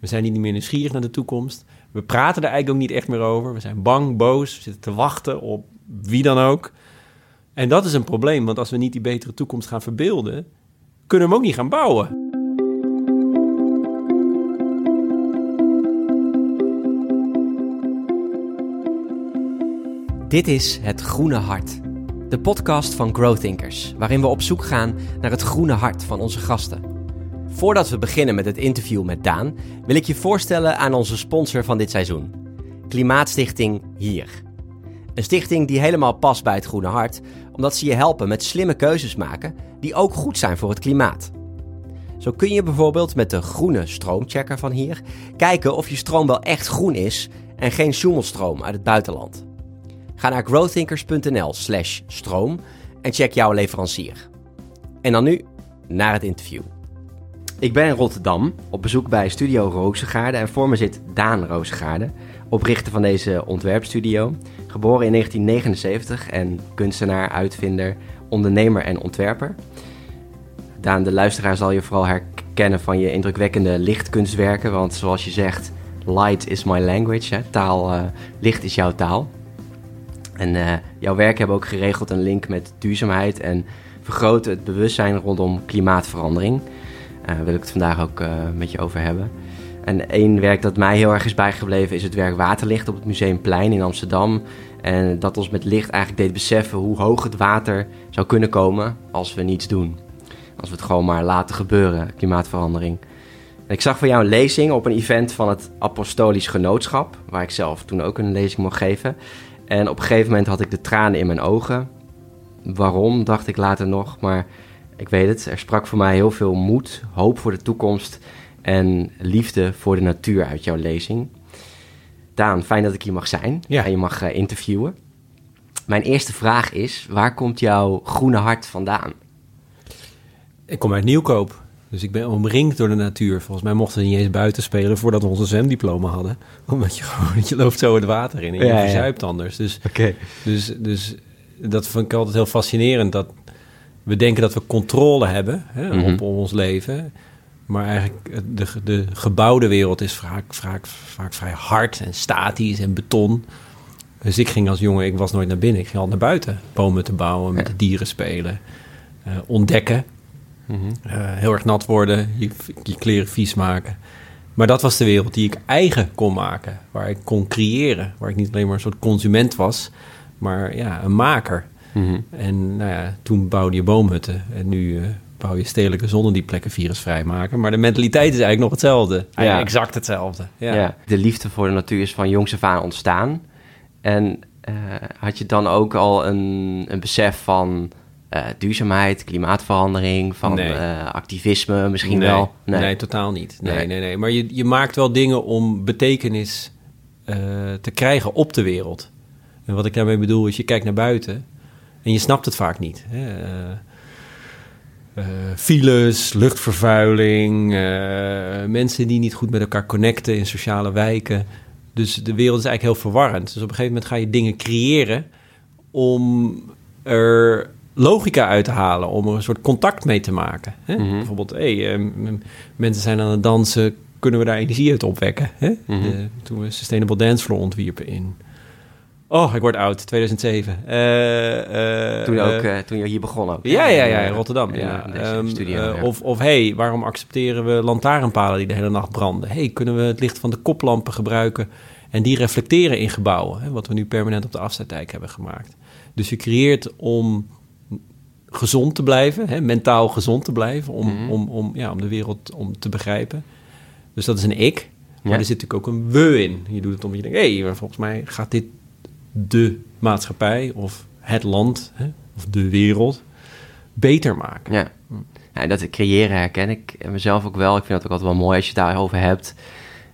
We zijn niet meer nieuwsgierig naar de toekomst. We praten er eigenlijk ook niet echt meer over. We zijn bang, boos, we zitten te wachten op wie dan ook. En dat is een probleem, want als we niet die betere toekomst gaan verbeelden, kunnen we hem ook niet gaan bouwen. Dit is Het Groene Hart, de podcast van Growthinkers, waarin we op zoek gaan naar het groene hart van onze gasten. Voordat we beginnen met het interview met Daan, wil ik je voorstellen aan onze sponsor van dit seizoen, Klimaatstichting Hier. Een stichting die helemaal past bij het groene hart, omdat ze je helpen met slimme keuzes maken die ook goed zijn voor het klimaat. Zo kun je bijvoorbeeld met de groene stroomchecker van hier kijken of je stroom wel echt groen is en geen sjoemelstroom uit het buitenland. Ga naar growthinkers.nl/slash stroom en check jouw leverancier. En dan nu naar het interview. Ik ben in Rotterdam op bezoek bij Studio Rozengaarde en voor me zit Daan Rozengaarde, oprichter van deze ontwerpstudio. Geboren in 1979 en kunstenaar, uitvinder, ondernemer en ontwerper. Daan, de luisteraar zal je vooral herkennen van je indrukwekkende lichtkunstwerken, want zoals je zegt, light is my language, hè? taal, uh, licht is jouw taal. En uh, jouw werk hebben ook geregeld een link met duurzaamheid en vergroten het bewustzijn rondom klimaatverandering. Uh, wil ik het vandaag ook uh, met je over hebben. En één werk dat mij heel erg is bijgebleven is het werk Waterlicht op het Museumplein in Amsterdam. En dat ons met licht eigenlijk deed beseffen hoe hoog het water zou kunnen komen als we niets doen. Als we het gewoon maar laten gebeuren, klimaatverandering. Ik zag van jou een lezing op een event van het Apostolisch Genootschap, waar ik zelf toen ook een lezing mocht geven. En op een gegeven moment had ik de tranen in mijn ogen. Waarom, dacht ik later nog. Maar ik weet het, er sprak voor mij heel veel moed, hoop voor de toekomst en liefde voor de natuur uit jouw lezing. Daan, fijn dat ik hier mag zijn Ja. en je mag uh, interviewen. Mijn eerste vraag is, waar komt jouw groene hart vandaan? Ik kom uit Nieuwkoop. Dus ik ben omringd door de natuur. Volgens mij mochten we niet eens buiten spelen voordat we onze zwemdiploma hadden. Omdat je gewoon, je loopt zo het water in en je Ja, ja. verzuipt anders. Dus, dus, dus dat vind ik altijd heel fascinerend. Dat we denken dat we controle hebben hè, Mhm. op ons leven. Maar eigenlijk de, de gebouwde wereld is vaak, vaak, vaak vrij hard en statisch en beton. Dus ik ging als jongen, ik was nooit naar binnen. Ik ging altijd naar buiten. Bomen te bouwen, met de dieren spelen. eh, ontdekken. Mhm. Eh, heel erg nat worden, je, je kleren vies maken. Maar dat was de wereld die ik eigen kon maken. Waar ik kon creëren. Waar ik niet alleen maar een soort consument was, maar ja, een maker. Mhm. En nou ja, toen bouwde je boomhutten. En nu eh, bouw je stedelijke zonnen die plekken virusvrij maken. Maar de mentaliteit is eigenlijk nog hetzelfde. Eigenlijk exact hetzelfde. Ja. Ja. De liefde voor de natuur is van jongs af aan ontstaan. En eh, had je dan ook al een, een besef van eh, duurzaamheid, klimaatverandering, van Nee. eh, activisme misschien nee, wel? Nee. totaal niet. Nee, Nee. nee, nee. Maar je, je maakt wel dingen om betekenis eh, te krijgen op de wereld. En wat ik daarmee bedoel is, je kijkt naar buiten en je snapt het vaak niet. Hè? Eh, eh, files, luchtvervuiling, eh, mensen die niet goed met elkaar connecten in sociale wijken. Dus de wereld is eigenlijk heel verwarrend. Dus op een gegeven moment ga je dingen creëren om er logica uit te halen, om er een soort contact mee te maken. Hè? Mhm. Bijvoorbeeld, hey, mensen zijn aan het dansen, kunnen we daar energie uit opwekken? Hè? Mhm. De- toen we Sustainable Dance Floor ontwierpen in... Oh, ik word oud, 2007. Eh, eh, Toen, ook, eh, toen je hier begon ook. ja, ja, ja, in Rotterdam. in ja. deze Ehm, studio, eh, ja. Of, of hey, waarom accepteren we lantaarnpalen die de hele nacht branden? hey, kunnen we het licht van de koplampen gebruiken en die reflecteren in gebouwen? Hè, wat we nu permanent op de afzetdijk hebben gemaakt. Dus je creëert om gezond te blijven, hè, mentaal gezond te blijven, om, Mhm. om, om, ja, om de wereld om te begrijpen. Dus dat is een ik. Maar Ja. er zit natuurlijk ook een we in. Je doet het omdat je denkt, hé, hey, volgens mij gaat dit de maatschappij of het land hè, of de wereld beter maken. Ja. ja, dat creëren herken ik mezelf ook wel. Ik vind het ook altijd wel mooi als je het daarover hebt.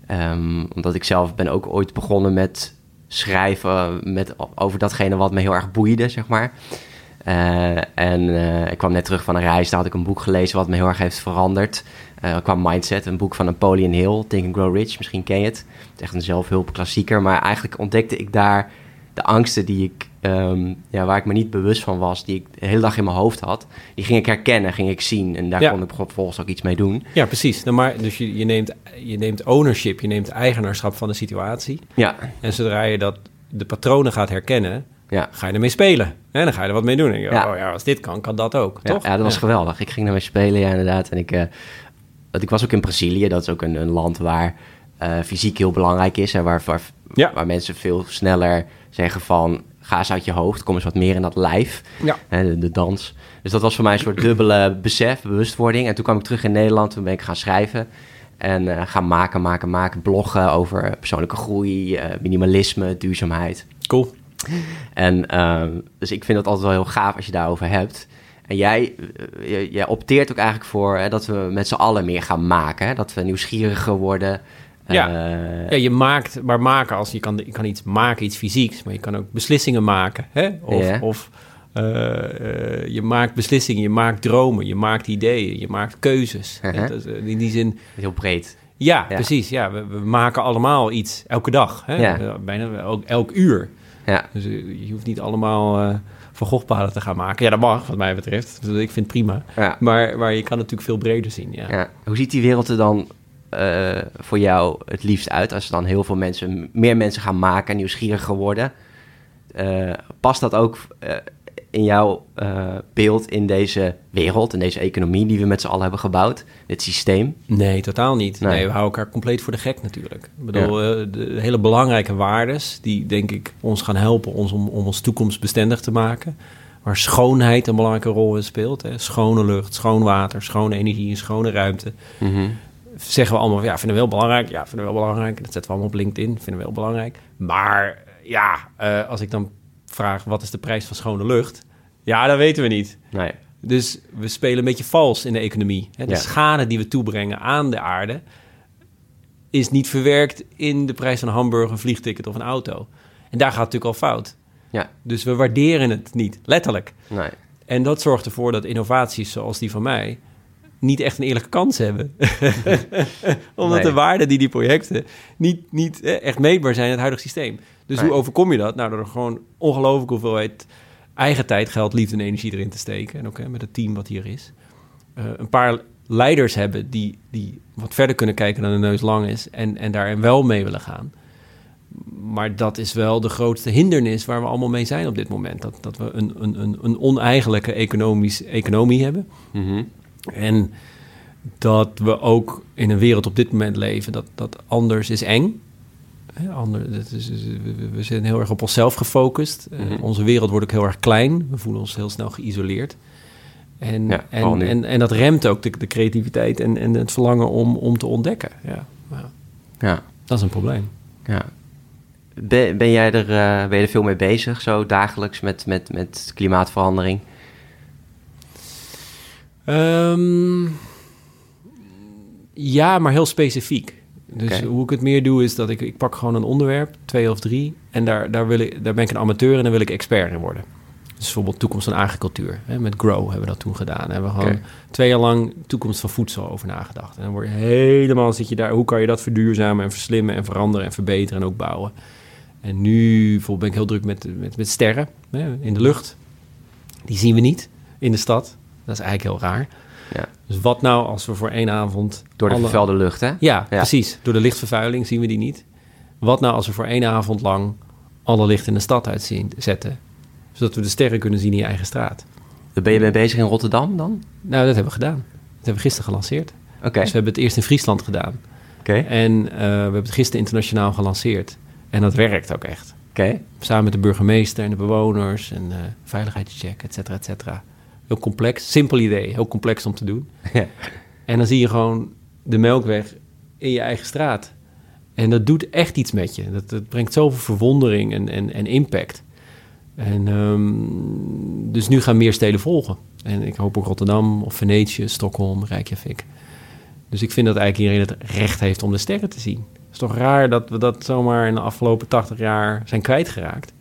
Ehm, omdat ik zelf ben ook ooit begonnen met schrijven met, over datgene wat me heel erg boeide, zeg maar. Eh, en eh, ik kwam net terug van een reis, daar had ik een boek gelezen wat me heel erg heeft veranderd. Eh qua mindset, een boek van Napoleon Hill, Think and Grow Rich, misschien ken je het. Het is echt een zelfhulpklassieker, maar eigenlijk ontdekte ik daar de angsten die ik ehm, ja, waar ik me niet bewust van was, die ik de hele dag in mijn hoofd had, die ging ik herkennen, ging ik zien. En daar Ja. kon ik vervolgens ook iets mee doen. Ja, precies. Nou, maar, dus je, je, neemt, je neemt ownership, je neemt eigenaarschap van de situatie. Ja, En zodra je dat, de patronen gaat herkennen, ja. ga je ermee spelen. En dan ga je er wat mee doen. En je, Ja. Oh ja, als dit kan, kan dat ook, Ja, toch? ja, dat was geweldig. Ik ging daarmee spelen, ja, inderdaad. En ik, dat ik was ook in Brazilië. Dat is ook een, een land waar eh, fysiek heel belangrijk is. En waar, waar, Ja. waar mensen veel sneller zeggen van... ga eens uit je hoofd, kom eens wat meer in dat lijf. Ja. Hè, de, de dans. Dus dat was voor mij een soort dubbele besef, bewustwording. En toen kwam ik terug in Nederland. Toen ben ik gaan schrijven. En eh, gaan maken, maken, maken. Bloggen over persoonlijke groei, eh, minimalisme, duurzaamheid. Cool. En ehm, dus ik vind dat altijd wel heel gaaf als je daarover hebt. En jij, eh, jij, jij opteert ook eigenlijk voor hè, dat we met z'n allen meer gaan maken. Hè? Dat we nieuwsgieriger worden. Ja. Eh, Ja, je maakt, maar maken als je kan, je kan iets maken, iets fysieks, maar je kan ook beslissingen maken. Hè? Of, of eh, eh, je maakt beslissingen, je maakt dromen, je maakt ideeën, je maakt keuzes. Dat is, in die zin, heel breed. ja, Ja. precies. Ja, we, we maken allemaal iets elke dag. Hè? Ja. Bijna ook elk uur. Ja, Dus je hoeft niet allemaal van te gaan maken. Ja, dat mag, wat mij betreft. Dus ik vind het prima. ja, Maar, maar je kan het natuurlijk veel breder zien, ja. ja. Hoe ziet die wereld er dan eh, voor jou het liefst uit? Als er dan heel veel mensen, meer mensen gaan maken, nieuwsgieriger worden. Eh, past dat ook eh, in jouw beeld in deze wereld, in deze economie die we met z'n allen hebben gebouwd? Dit systeem? Nee, totaal niet. Nee. Nee, we houden elkaar compleet voor de gek natuurlijk. Ik bedoel, de hele belangrijke waardes... die denk ik ons gaan helpen ons om, om ons toekomstbestendig te maken... waar schoonheid een belangrijke rol in speelt. Hè. Schone lucht, schoon water, schone energie, een schone ruimte. Mhm. Zeggen we allemaal, ja, vinden we wel belangrijk. Ja, vinden we wel belangrijk. Dat zetten we allemaal op LinkedIn, vinden we wel belangrijk. Maar ja, eh, als ik dan vraag, wat is de prijs van schone lucht? Ja, dat weten we niet. Nee. Dus we spelen een beetje vals in de economie. Hè? De Ja. schade die we toebrengen aan de aarde is niet verwerkt in de prijs van een hamburger, een vliegticket of een auto. En daar gaat het natuurlijk al fout. Ja, Dus we waarderen het niet, letterlijk. nee. En dat zorgt ervoor dat innovaties zoals die van mij niet echt een eerlijke kans hebben. Omdat Nee. de waarden die die projecten niet, niet echt meetbaar zijn in het huidige systeem. Dus Nee. hoe overkom je dat? Nou, door er gewoon ongelooflijk hoeveelheid eigen tijd, geld, liefde en energie erin te steken. En ook hè, met het team wat hier is. Eh, een paar leiders hebben die, die wat verder kunnen kijken dan de neus lang is. En, en daarin wel mee willen gaan. Maar dat is wel de grootste hindernis waar we allemaal mee zijn op dit moment. Dat, dat we een, een, een, een oneigenlijke economisch, economie hebben. Mhm. En dat we ook in een wereld op dit moment leven dat, dat anders is eng. Ander, dat is, we, zijn heel erg op onszelf gefocust. Eh, Mhm. onze wereld wordt ook heel erg klein. We voelen ons heel snel geïsoleerd. En, Ja, en, en, en dat remt ook de, de creativiteit en, en het verlangen om, om te ontdekken. Ja, ja, Ja, dat is een probleem. ja. Ben, ben jij er, eh, ben je er veel mee bezig, zo dagelijks, met, met, met klimaatverandering? Ehm, ja, maar heel specifiek. Dus hoe ik het meer doe is dat ik, ik pak gewoon een onderwerp, twee of drie, en daar, daar, wil ik, daar ben ik een amateur en daar wil ik expert in worden. Dus bijvoorbeeld toekomst van agricultuur. Hè, met Grow hebben we dat toen gedaan. Hebben we gewoon twee jaar lang toekomst van voedsel over nagedacht. En dan word je helemaal, zit je daar, hoe kan je dat verduurzamen en verslimmen en veranderen en verbeteren en ook bouwen. En nu bijvoorbeeld ben ik heel druk met, met, met sterren hè, in de lucht. Die zien we niet in de stad. Dat is eigenlijk heel raar. Ja. Dus wat nou als we voor één avond... Door de alle- vervuilde lucht, hè? Ja, precies. Door de lichtvervuiling zien we die niet. Wat nou als we voor één avond lang alle licht in de stad uitzetten? Zodat we de sterren kunnen zien in je eigen straat. Daar ben je mee bezig in Rotterdam dan? Nou, dat hebben we gedaan. Dat hebben we gisteren gelanceerd. Oké, Dus we hebben het eerst in Friesland gedaan. oké, En eh, we hebben het gisteren internationaal gelanceerd. En dat werkt ook echt. oké. Samen met de burgemeester en de bewoners en eh veiligheidscheck, et cetera, et cetera. Heel complex, simpel idee, heel complex om te doen. Ja. En dan zie je gewoon de melkweg in je eigen straat. En dat doet echt iets met je. Dat, dat brengt zoveel verwondering en, en, en impact. En ehm, dus nu gaan meer steden volgen. En ik hoop ook Rotterdam of Venetië, Stockholm, Reykjavik. Dus ik vind dat eigenlijk iedereen het recht heeft om de sterren te zien. Het is toch raar dat we dat zomaar in de afgelopen 80 jaar zijn kwijtgeraakt.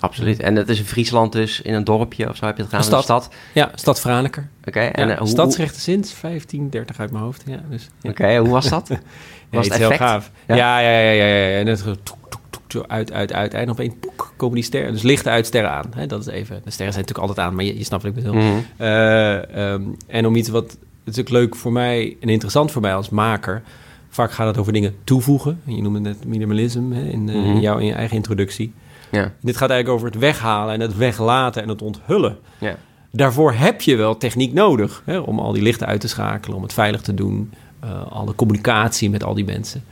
Absoluut. En dat is in Friesland dus, in een dorpje of zo heb je het gedaan? Een in stad. Ja, stad Franeker. Oké, en Ja, eh, hoe, stadsrechten sinds 1530 uit mijn hoofd. Ja, dus, ja. Oké, hoe was dat? Ja, Was het het heel gaaf. Ja? Ja, ja, ja, ja. ja, ja. En het toek, toek, toek, zo uit, uit, uit, en opeens poek, komen die sterren, dus lichten uit sterren aan. Hè? Dat is even, de sterren zijn natuurlijk altijd aan, maar je, je snapt wat ik bedoel. Mhm. Eh, ehm, en om iets wat, natuurlijk leuk voor mij en interessant voor mij als maker. Vaak gaat het over dingen toevoegen. Je noemde het minimalisme hè, in, eh, Mhm. in, jouw, in je eigen introductie. Ja, Dit gaat eigenlijk over het weghalen en het weglaten en het onthullen. ja, Daarvoor heb je wel techniek nodig hè, om al die lichten uit te schakelen, om het veilig te doen, eh, alle communicatie met al die mensen.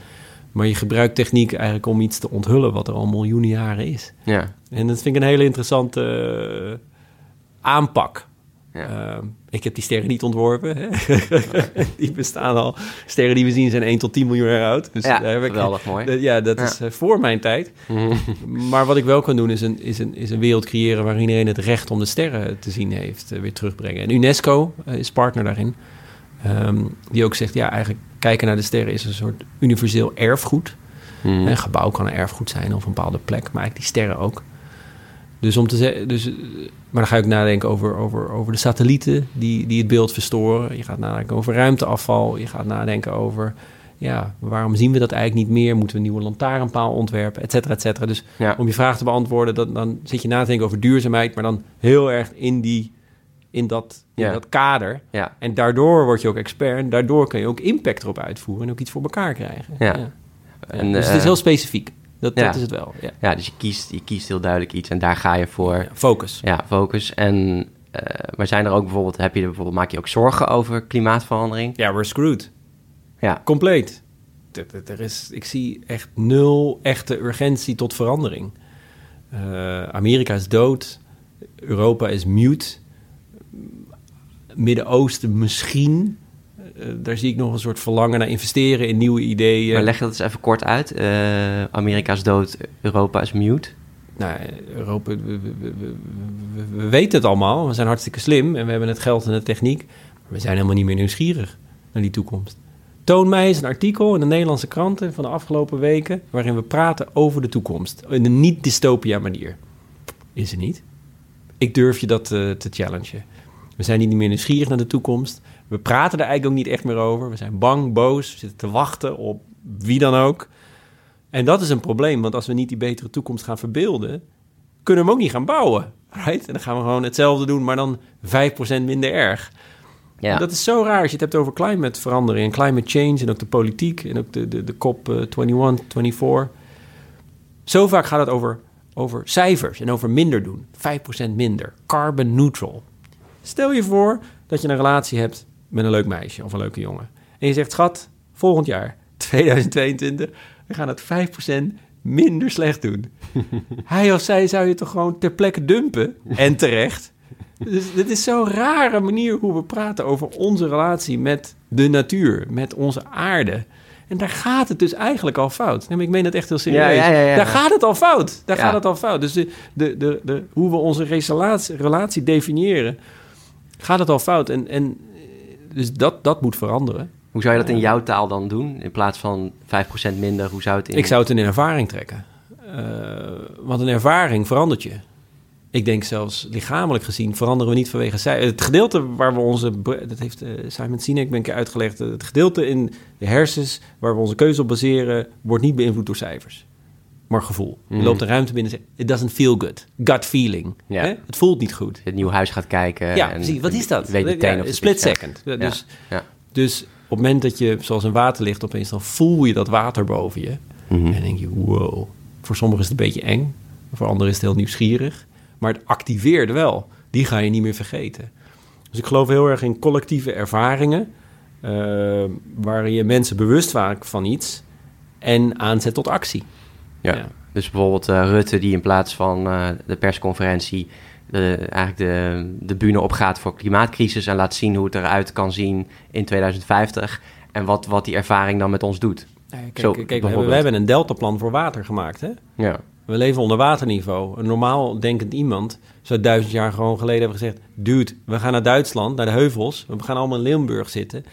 Maar je gebruikt techniek eigenlijk om iets te onthullen wat er al miljoenen jaren is. ja. En dat vind ik een hele interessante eh, aanpak. Ja. Eh, ik heb die sterren niet ontworpen. Hè? die bestaan al. Sterren die we zien zijn 1 tot 10 miljoen jaar oud. Dus Ja, daar heb ik- geweldig mooi. ja, dat Ja. is eh, voor mijn tijd. Maar wat ik wel kan doen is een, is, een, is een wereld creëren... waar iedereen het recht om de sterren te zien heeft, eh, weer terugbrengen. En UNESCO eh, is partner daarin. Ehm, die ook zegt, ja, eigenlijk kijken naar de sterren is een soort universeel erfgoed. Mhm. Een gebouw kan een erfgoed zijn of een bepaalde plek, maar eigenlijk die sterren ook. Dus om te zeggen, dus, eh, maar dan ga ik nadenken over, over, over de satellieten die, die het beeld verstoren. Je gaat nadenken over ruimteafval. Je gaat nadenken over, ja, waarom zien we dat eigenlijk niet meer? Moeten we een nieuwe lantaarnpaal ontwerpen, et cetera, et cetera. Dus Ja. om je vraag te beantwoorden, dan, dan zit je na te denken over duurzaamheid, maar dan heel erg in, die, in, dat, in Ja. dat kader. Ja. En daardoor word je ook expert en daardoor kun je ook impact erop uitvoeren en ook iets voor elkaar krijgen. Ja. En, dus het eh, is heel specifiek. Dat, ja. dat is het wel. Ja. Ja, dus je kiest, je kiest heel duidelijk iets en daar ga je voor. Focus. Ja, focus. En, eh, maar zijn er ook bijvoorbeeld, heb je er bijvoorbeeld, maak je ook zorgen over klimaatverandering? Ja, we're screwed. Ja, Compleet. Er is, ik zie echt nul echte urgentie tot verandering. Eh, Amerika is dood. Europa is mute. Midden-Oosten misschien. Eh, daar zie ik nog een soort verlangen naar investeren in nieuwe ideeën. maar leg dat eens even kort uit. Eh, Amerika is dood, Europa is mute. Nou, Europa, we, we- we- we- we- we weten het allemaal. We zijn hartstikke slim en we hebben het geld en de techniek. Maar we zijn helemaal niet meer nieuwsgierig naar die toekomst. Toon mij eens een artikel in de Nederlandse kranten van de afgelopen weken... waarin we praten over de toekomst. In een niet-dystopia manier. Is er niet. Ik durf je dat eh, te challengen. We zijn niet meer nieuwsgierig naar de toekomst. We praten er eigenlijk ook niet echt meer over. We zijn bang, boos, we zitten te wachten op wie dan ook. En dat is een probleem, want als we niet die betere toekomst gaan verbeelden, kunnen we hem ook niet gaan bouwen. Right? En dan gaan we gewoon hetzelfde doen, maar dan 5% minder erg. Ja, En dat is zo raar als je het hebt over klimaatverandering en climate change en ook de politiek en ook de, de, de COP eh, 21, 24. Zo vaak gaat het over, over cijfers en over minder doen. 5% minder. Carbon neutral. Stel je voor dat je een relatie hebt met een leuk meisje of een leuke jongen. En je zegt, schat, volgend jaar, 2022, we gaan het 5% minder slecht doen. Hij of zij zou je toch gewoon ter plekke dumpen? En terecht. Dus dit is zo'n rare manier hoe we praten over onze relatie met de natuur, met onze aarde. En daar gaat het dus eigenlijk al fout. Nee, ik meen het echt heel serieus. Ja, ja, ja, ja. Daar gaat het al fout. Daar gaat het al fout. Dus de, de, de, de, hoe we onze relatie, relatie definiëren, gaat het al fout. En, en dus dat, dat moet veranderen. Hoe zou je dat in jouw taal dan doen? In plaats van 5% minder, hoe zou het in... Ik zou het in een ervaring trekken. Eh, want een ervaring verandert je. Ik denk zelfs lichamelijk gezien veranderen we niet vanwege zij. Het gedeelte waar we onze. Dat heeft eh, Simon Sinek ben ik keer uitgelegd. Het gedeelte in de hersens waar we onze keuze op baseren. wordt niet beïnvloed door cijfers. Maar gevoel. Je Mhm. loopt de ruimte binnen en zegt: It doesn't feel good. Gut feeling. Ja. Hè? Het voelt niet goed. het nieuw huis gaat kijken. ja, en- precies. Wat is dat? Weet meteen Ja, of split ja. second. Dus, Ja. dus op het moment dat je, zoals een water ligt, opeens dan voel je dat water boven je. Mhm. En dan denk je, wow. Voor sommigen is het een beetje eng. Voor anderen is het heel nieuwsgierig. Maar het activeert wel. Die ga je niet meer vergeten. Dus ik geloof heel erg in collectieve ervaringen. eh, waar je mensen bewust maakt van iets. En aanzet tot actie. Ja. Ja. Dus bijvoorbeeld eh, Rutte die in plaats van eh, de persconferentie de, eigenlijk de, de bühne opgaat voor klimaatcrisis en laat zien hoe het eruit kan zien in 2050 en wat, wat die ervaring dan met ons doet. Kijk, Zo, kijk, we hebben een deltaplan voor water gemaakt. Hè? Ja, We leven onder waterniveau. Een normaal denkend iemand zou duizend jaar gewoon geleden hebben gezegd... dude, we gaan naar Duitsland, naar de heuvels. We gaan allemaal in Limburg zitten.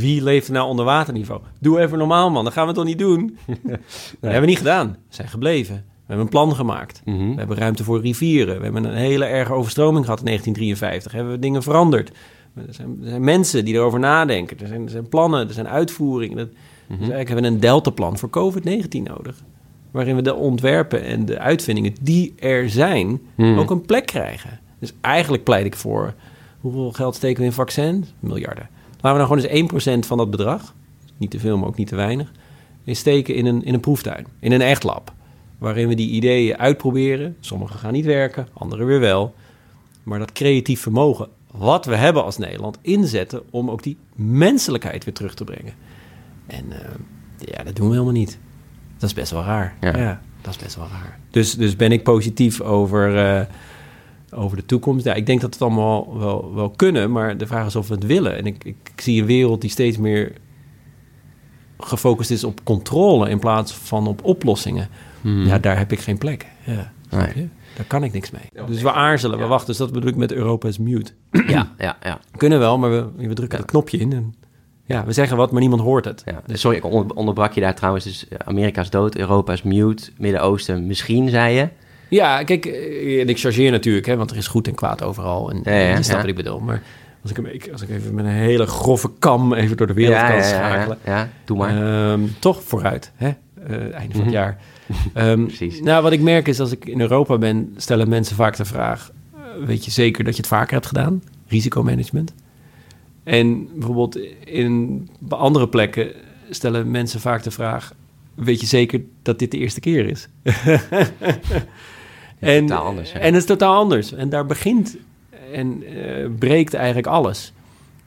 Wie leeft nou onder waterniveau? Doe even normaal, man. Dat gaan we toch niet doen? Dat hebben we niet gedaan. We zijn gebleven. We hebben een plan gemaakt. Mhm. We hebben ruimte voor rivieren. We hebben een hele erge overstroming gehad in 1953. Hebben we dingen veranderd. Er zijn, er zijn mensen die erover nadenken. Er zijn, er zijn plannen, er zijn uitvoeringen. Dat, Mhm. Dus eigenlijk hebben we een deltaplan voor COVID-19 nodig. waarin we de ontwerpen en de uitvindingen die er zijn Hmm. ook een plek krijgen. Dus eigenlijk pleit ik voor hoeveel geld steken we in vaccins? Miljarden. Laten we nou gewoon eens 1% van dat bedrag, niet te veel, maar ook niet te weinig, in steken in een, in een proeftuin, in een echt lab. Waarin we die ideeën uitproberen. Sommige gaan niet werken, andere weer wel. Maar dat creatief vermogen, wat we hebben als Nederland, inzetten om ook die menselijkheid weer terug te brengen. En eh, ja, dat doen we helemaal niet. Dat is best wel raar. Ja. Ja, dat is best wel raar. Dus, dus ben ik positief over, eh, over de toekomst. Ja, ik denk dat we het allemaal wel, wel kunnen, maar de vraag is of we het willen. En ik, ik, ik zie een wereld die steeds meer gefocust is op controle in plaats van op oplossingen. Hmm. Ja, daar heb ik geen plek. Ja, Nee. Daar kan ik niks mee. Dus we aarzelen, we wachten. Dus dat bedoel ik met Europa is mute. Ja, ja, ja. We kunnen wel, maar we, we drukken Ja. het knopje in. En, ja, we zeggen wat, maar niemand hoort het. ja. Sorry, ik onder- onderbrak je daar trouwens. Dus eh, Amerika is dood, Europa is mute, Midden-Oosten misschien, zei je. Ja, kijk, eh, en ik chargeer natuurlijk, hè, want er is goed en kwaad overal. En, Ja, ja, je snapt wat ik bedoel. Maar als ik, hem, ik- als ik even met een hele grove kam even door de wereld kan schakelen. Ja, ja, doe maar. Ehm, toch vooruit, hè? Eh, einde van het Mhm. jaar. Ehm, Precies. Nou, wat ik merk is, als ik in Europa ben, stellen mensen vaak de vraag... eh, weet je zeker dat je het vaker hebt gedaan? Risicomanagement. En bijvoorbeeld in andere plekken stellen mensen vaak de vraag... weet je zeker dat dit de eerste keer is? en, totaal anders, hè? En het is totaal anders. En daar begint en eh, breekt eigenlijk alles.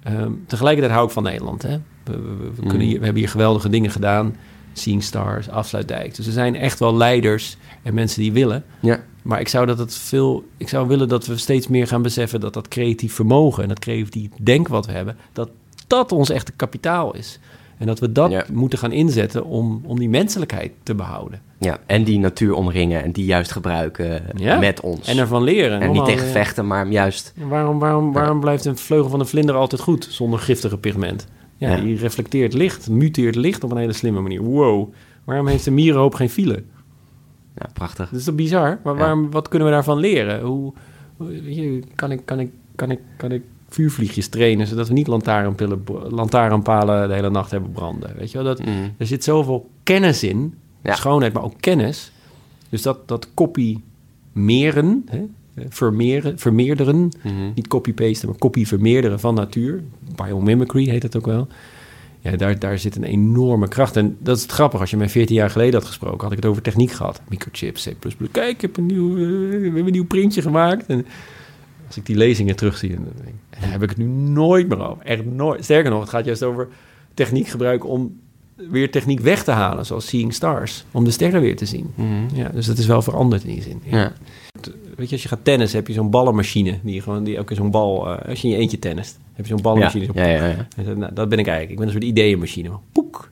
Ehm, tegelijkertijd hou ik van Nederland. Hè? We, we- we- we kunnen Mm. hier, we hebben hier geweldige dingen gedaan. Seeing Stars, Afsluitdijk. Dus er zijn echt wel leiders en mensen die willen. ja. Maar ik zou, dat het veel, ik zou willen dat we steeds meer gaan beseffen... dat dat creatief vermogen en dat creatief denk wat we hebben... dat dat ons echte kapitaal is. En dat we dat Ja. moeten gaan inzetten om, om die menselijkheid te behouden. Ja, en die natuur omringen en die juist gebruiken Ja. met ons. En ervan leren. En niet tegen vechten, maar juist... Waarom, waarom, waarom blijft een vleugel van een vlinder altijd goed zonder giftige pigment? Ja, Ja. die reflecteert licht, muteert licht op een hele slimme manier. Wow, waarom heeft een mierenhoop geen file? Ja, prachtig. Dat is toch bizar? Maar Ja. waarom, wat kunnen we daarvan leren? Hoe, kan, ik, kan, ik, kan, ik, kan ik vuurvliegjes trainen... zodat we niet lantaarnpalen de hele nacht hebben branden? Weet je wel? Dat, Mm. er zit zoveel kennis in, Ja. schoonheid, maar ook kennis. Dus dat, dat copy-meren, vermeerderen... Mhm. Niet copy-pasten, maar copy vermeerderen van natuur. Biomimicry heet het ook wel. Ja, daar, daar zit een enorme kracht. En dat is het grappig. Als je mij 14 jaar geleden had gesproken, had ik het over techniek gehad. Microchips, C++. Kijk, ik heb een nieuw, eh, we hebben een nieuw printje gemaakt. En als ik die lezingen terugzie, dan, denk ik, daar heb ik het nu nooit meer over. Echt nooit. Sterker nog, het gaat juist over techniek gebruiken om weer techniek weg te halen. Zoals Seeing Stars. Om de sterren weer te zien. Mhm. Ja, dus dat is wel veranderd in die zin. Ja. Ja. Weet je, als je gaat tennis, heb je zo'n ballenmachine. Die gewoon, die ook zo'n bal, eh, als je in je eentje tennist, heb je zo'n ballenmachine. ja, ja, ja. En dat- nou, dat ben ik eigenlijk. Ik ben een soort ideeënmachine. Poek,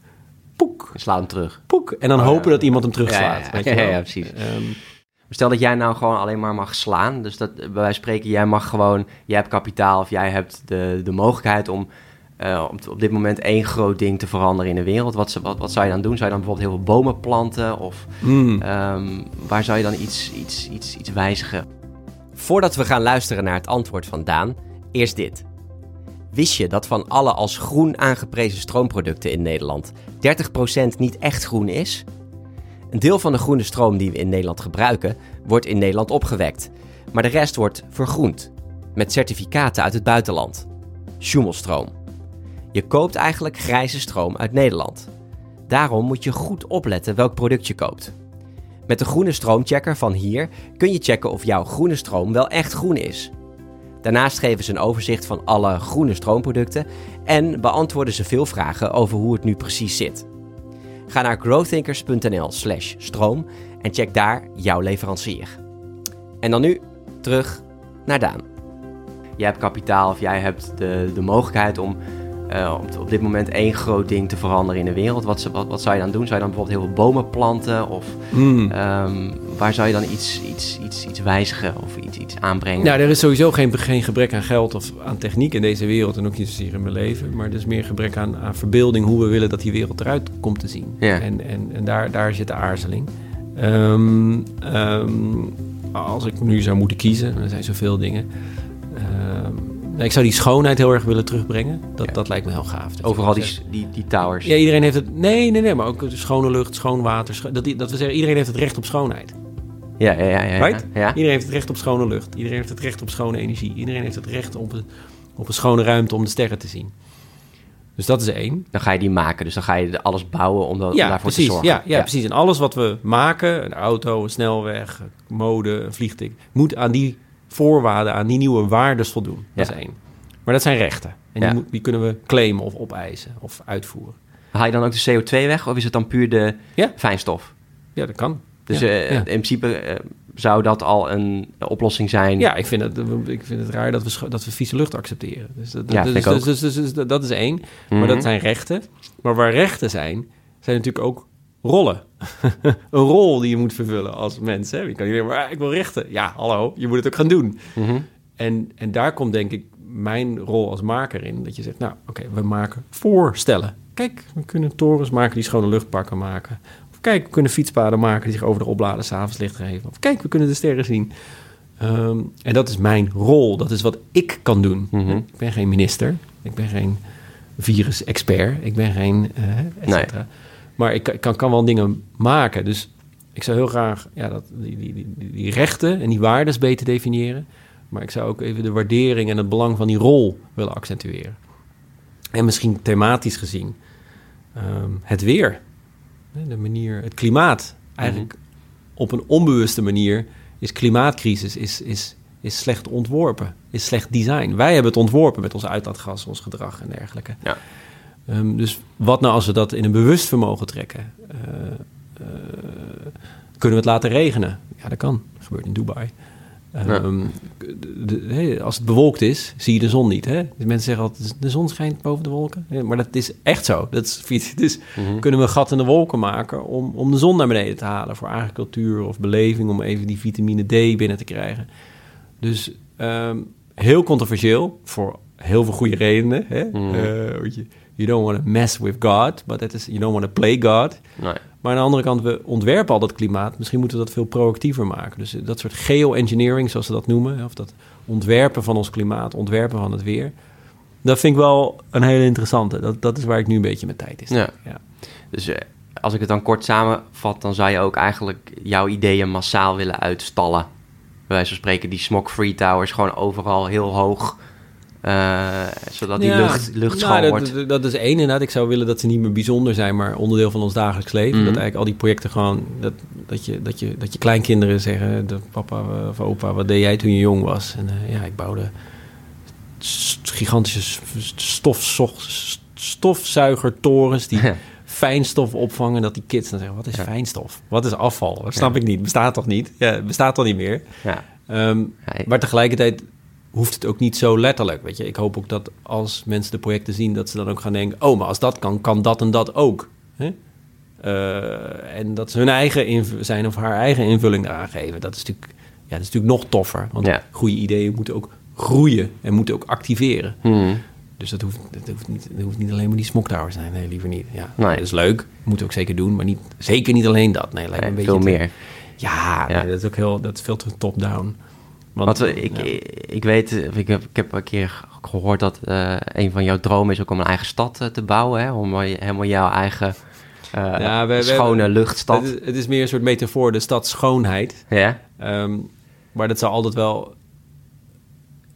poek, Sla hem terug. poek. En dan Oh, hopen dat iemand hem terugslaat. Ja, ja, ja. weet je Ja, wel. ja, precies. Ehm, Stel dat jij nou gewoon alleen maar mag slaan. Dus dat bij wijze van spreken, jij mag gewoon, jij hebt kapitaal of jij hebt de, de mogelijkheid om eh, op, op dit moment één groot ding te veranderen in de wereld. Wat, wat, wat zou je dan doen? Zou je dan bijvoorbeeld heel veel bomen planten? Of mm. ehm, waar zou je dan iets, iets, iets, iets wijzigen? Voordat we gaan luisteren naar het antwoord van Daan, eerst dit. Wist je dat van alle als groen aangeprezen stroomproducten in Nederland 30% niet echt groen is? Een deel van de groene stroom die we in Nederland gebruiken, wordt in Nederland opgewekt. Maar de rest wordt vergroend. Met certificaten uit het buitenland. Schumelstroom. Je koopt eigenlijk grijze stroom uit Nederland. Daarom moet je goed opletten welk product je koopt. Met de groene stroomchecker van hier kun je checken of jouw groene stroom wel echt groen is. Daarnaast geven ze een overzicht van alle groene stroomproducten en beantwoorden ze veel vragen over hoe het nu precies zit. Ga naar growthinkers.nl/slash stroom en check daar jouw leverancier. En dan nu terug naar Daan. Jij hebt kapitaal of jij hebt de, de mogelijkheid om eh, op, op dit moment één groot ding te veranderen in de wereld. Wat, wat, wat zou je dan doen? Zou je dan bijvoorbeeld heel veel bomen planten? Of Mm. ehm, waar zou je dan iets, iets, iets, iets wijzigen of iets, iets aanbrengen? Nou, er is sowieso geen, geen gebrek aan geld of aan techniek in deze wereld. En ook niet zozeer in mijn leven. Maar er is meer gebrek aan, aan verbeelding hoe we willen dat die wereld eruit komt te zien. Ja. En, en, en daar, daar zit de aarzeling. Ehm, ehm, als ik nu zou moeten kiezen, er zijn zoveel dingen. Ik zou die schoonheid heel erg willen terugbrengen. Dat, dat lijkt me heel gaaf. Overal die, die, die towers. Ja, iedereen heeft het. Nee, nee, nee, maar ook schone lucht, schoon water. dat, dat we zeggen, iedereen heeft het recht op schoonheid. Ja, ja, ja. ja, right? ja. Iedereen heeft het recht op schone lucht. Iedereen heeft het recht op schone energie. Iedereen heeft het recht op een, op een schone ruimte om de sterren te zien. Dus dat is één. Dan ga je die maken. Dus dan ga je alles bouwen om, dat, daarvoor te zorgen. Ja, ja, precies. En alles wat we maken, een auto, een snelweg, mode, een vliegtuig... moet aan die voorwaarden, aan die nieuwe waarden voldoen. Dat is één. Maar dat zijn rechten. En die, moet, die, kunnen we claimen of opeisen of uitvoeren. Haal je dan ook de CO2 weg of is het dan puur de fijnstof? Ja, dat kan. Dus uh, in principe uh, zou dat al een oplossing zijn? Ja, ik vind het, ik vind het raar dat we, dat we vieze lucht accepteren. Dus, dat, ja, dus, dus, dus, dus, dus, dat is één. Maar dat mhm. zijn rechten. Maar waar rechten zijn, zijn natuurlijk ook rollen. een rol die je moet vervullen als mens. Hè? Je kan niet maar ah, ik wil rechten. Ja, hallo, je moet het ook gaan doen. Mhm. en, en daar komt denk ik mijn rol als maker in. Dat je zegt, nou oké, we maken voorstellen. Kijk, we kunnen torens maken die schone luchtpakken maken. Of kijk, we kunnen fietspaden maken die zich over de opladen s'avonds licht geven. Of kijk, we kunnen de sterren zien. Ehm, en dat is mijn rol. Dat is wat ik kan doen. Mhm. Ik ben geen minister. Ik ben geen virus-expert. Ik ben geen... Uh, et Maar ik, kan, kan wel dingen maken. Dus ik zou heel graag ja, dat, die, die, die, die rechten en die waarden beter definiëren. Maar ik zou ook even de waardering en het belang van die rol willen accentueren. En misschien thematisch gezien ehm, het weer. De manier, het klimaat. Eigenlijk mhm. op een onbewuste manier is klimaatcrisis is, is, is slecht ontworpen. Is slecht design. Wij hebben het ontworpen met ons uitlaatgas, ons gedrag en dergelijke. Ja. Ehm, dus wat nou als we dat in een bewust vermogen trekken? Uh, uh, kunnen we het laten regenen? Ja, dat kan. Dat gebeurt in Dubai. Ehm, als het bewolkt is, zie je de zon niet. Hè? Dus mensen zeggen altijd, de zon schijnt boven de wolken. maar dat is echt zo. Dat is, dus mm kunnen we een gat in de wolken maken om, om de zon naar beneden te halen... voor agricultuur of beleving, om even die vitamine D binnen te krijgen. Dus ehm, heel controversieel, voor heel veel goede redenen. Hè? Mhm. Eh, you don't want to mess with God, but that is, you don't want to play God. Nee. Maar aan de andere kant, we ontwerpen al dat klimaat. Misschien moeten we dat veel proactiever maken. Dus dat soort geoengineering, zoals ze dat noemen, of dat ontwerpen van ons klimaat, ontwerpen van het weer. Dat vind ik wel een hele interessante. Dat, dat is waar ik nu een beetje mijn tijd is. Ja. ja. Dus eh, als ik het dan kort samenvat, dan zou je ook eigenlijk jouw ideeën massaal willen uitstallen. Bij wijze van spreken, die smog-free towers gewoon overal heel hoog uh, zodat die lucht, lucht nou, dat, wordt. Dat is één inderdaad. Ik zou willen dat ze niet meer bijzonder zijn, maar onderdeel van ons dagelijks leven. Mhm. Dat eigenlijk al die projecten gewoon... Dat, dat, je, dat, je, dat je kleinkinderen zeggen... De papa of opa, wat deed jij toen je jong was? En uh, ja, ik bouwde gigantische stof, stofzuigertorens... die fijnstof opvangen. Dat die kids dan zeggen, wat is fijnstof? Wat is afval? Dat snap ik niet. Bestaat toch niet? Ja, bestaat toch niet meer? Ja. Um, maar tegelijkertijd hoeft het ook niet zo letterlijk. Weet je, ik hoop ook dat als mensen de projecten zien, dat ze dan ook gaan denken: oh, maar als dat kan, kan dat en dat ook. Hè? Uh, en dat ze hun eigen zijn of haar eigen invulling eraan geven. Dat is natuurlijk, ja, dat is natuurlijk nog toffer. Want goede ideeën moeten ook groeien en moeten ook activeren. Hmm. Dus dat hoeft, dat, hoeft niet, dat hoeft niet alleen maar die smoktower zijn. Nee, liever niet. Ja, nee. dat is leuk. Moet ook zeker doen. Maar niet, zeker niet alleen dat. Nee, lijkt een beetje veel meer. Ja, ja. dat is ook heel, dat is veel te top-down. Want, ik, ik weet, ik heb, ik heb een keer gehoord dat uh, een van jouw dromen is ook om een eigen stad uh, te bouwen. Hè? Om helemaal jouw eigen uh, ja, we, schone we, luchtstad. Het is, het is, meer een soort metafoor, de stad schoonheid. Ja. Um, maar dat zou altijd wel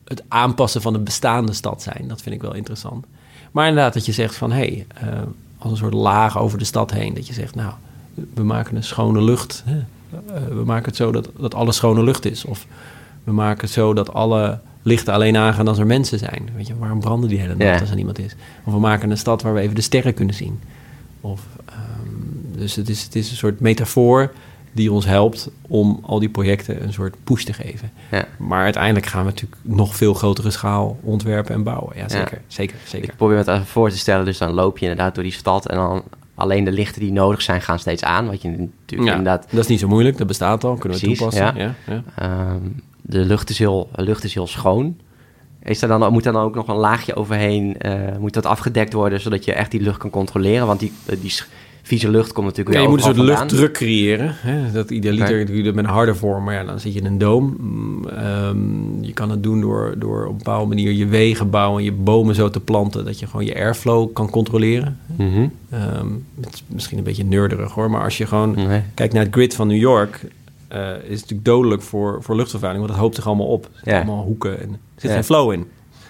het aanpassen van een bestaande stad zijn. Dat vind ik wel interessant. Maar inderdaad, dat je zegt van hé, hey, als een soort laag over de stad heen. Dat je zegt, nou, we maken een schone lucht. Hè? we maken het zo dat, dat alles schone lucht is. Of we maken het zo dat alle lichten alleen aangaan als er mensen zijn. Weet je, waarom branden die hele nacht als er niemand is? Of we maken een stad waar we even de sterren kunnen zien. Of, um, dus het is, het is een soort metafoor die ons helpt om al die projecten een soort push te geven. Ja. Maar uiteindelijk gaan we natuurlijk nog veel grotere schaal ontwerpen en bouwen. Ja, zeker. zeker, zeker. Ik probeer me het even voor te stellen. Dus dan loop je inderdaad door die stad en dan alleen de lichten die nodig zijn gaan steeds aan. Wat je natuurlijk ja, inderdaad... Dat is niet zo moeilijk, dat bestaat al, kunnen we toepassen. Ja. Ja, um, de lucht is heel, lucht is heel schoon. Is er dan, moet dan ook nog een laagje overheen? Uh, moet dat afgedekt worden zodat je echt die lucht kan controleren? Want die, die vieze lucht komt natuurlijk Ja, weer je moet een soort vandaan. luchtdruk creëren. Hè? Dat idealiter doe je dat met een harde vorm, maar ja, dan zit je in een doom. Mm, ehm, je kan het doen door, door op een bepaalde manier je wegen bouwen, je bomen zo te planten dat je gewoon je airflow kan controleren. Mhm. Ehm, het is misschien een beetje nerderig hoor, maar als je gewoon Nee. kijkt naar het grid van New York, eh, is natuurlijk dodelijk voor, voor luchtvervuiling, want het hoopt zich allemaal op. Er zitten Ja. allemaal hoeken en er zit Ja. geen flow in.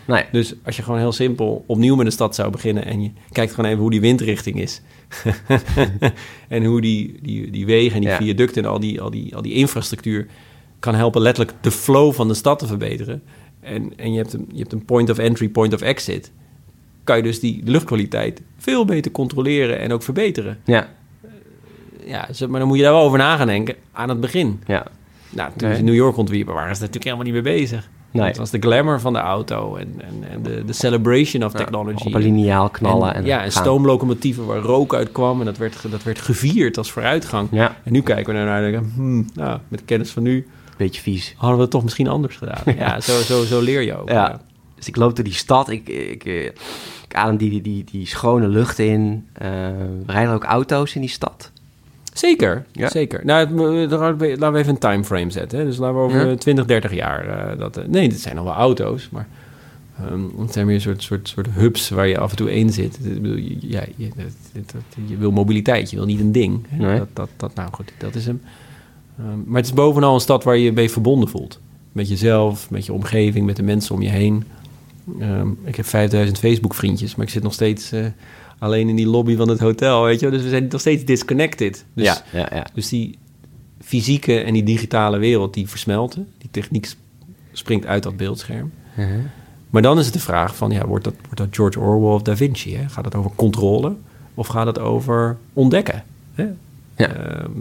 Nee. Dus als je gewoon heel simpel opnieuw met een stad zou beginnen en je kijkt gewoon even hoe die windrichting is. en hoe die, die, die wegen en die Ja. viaducten en al die, al, die, al die infrastructuur kan helpen letterlijk de flow van de stad te verbeteren. En, en je, hebt een, je hebt een point of entry, point of exit. Kan je dus die luchtkwaliteit veel beter controleren en ook verbeteren. Ja, Ja, maar dan moet je daar wel over na gaan denken aan het begin. ja. Nou, toen Nee. ze New York ontwierpen, waren ze natuurlijk helemaal niet mee bezig. Nee. Het was de glamour van de auto en, en, en de, de celebration of Ja, technology. Op een liniaal knallen. En, ja, en gaan. stoomlocomotieven waar rook uitkwam. En dat werd, dat werd gevierd als vooruitgang. Ja, En nu kijken we ernaar en denken... Hmm, nou, met de kennis van nu beetje vies. hadden we het toch misschien anders gedaan. Ja, zo, zo, zo leer je ook. Ja. Dus ik loop door die stad. Ik, ik, eh, ik adem die, die, die, die schone lucht in. Eh, rijden ook auto's in die stad? Zeker, Ja. zeker. Nou, het- laten we even een timeframe zetten. Hè. Dus laten we over Ja. 20, 30 jaar... eh, dat, eh, nee, dit zijn nog wel auto's, maar... ehm, het zijn meer een soort, soort, soort hubs waar je af en toe in zit. Ik bedoel, je, ja, je, dat- dat- je wil mobiliteit, je wil niet een ding. Nee. Dat, dat, dat, nou goed, dat is hem. Ehm, maar het is bovenal een stad waar je je mee verbonden voelt. Met jezelf, met je omgeving, met de mensen om je heen. Ehm, ik heb 5000 Facebook-vriendjes, maar ik zit nog steeds eh, alleen in die lobby van het hotel, weet je. Dus we zijn nog steeds disconnected. Dus, ja, ja, ja. dus die fysieke en die digitale wereld, die versmelten. Die techniek sp- springt uit dat beeldscherm. Mhm. Maar dan is het de vraag van, ja, wordt dat, wordt dat George Orwell of Da Vinci? Hè? Gaat het over controle of gaat het over ontdekken? Hè? Ja. Ehm,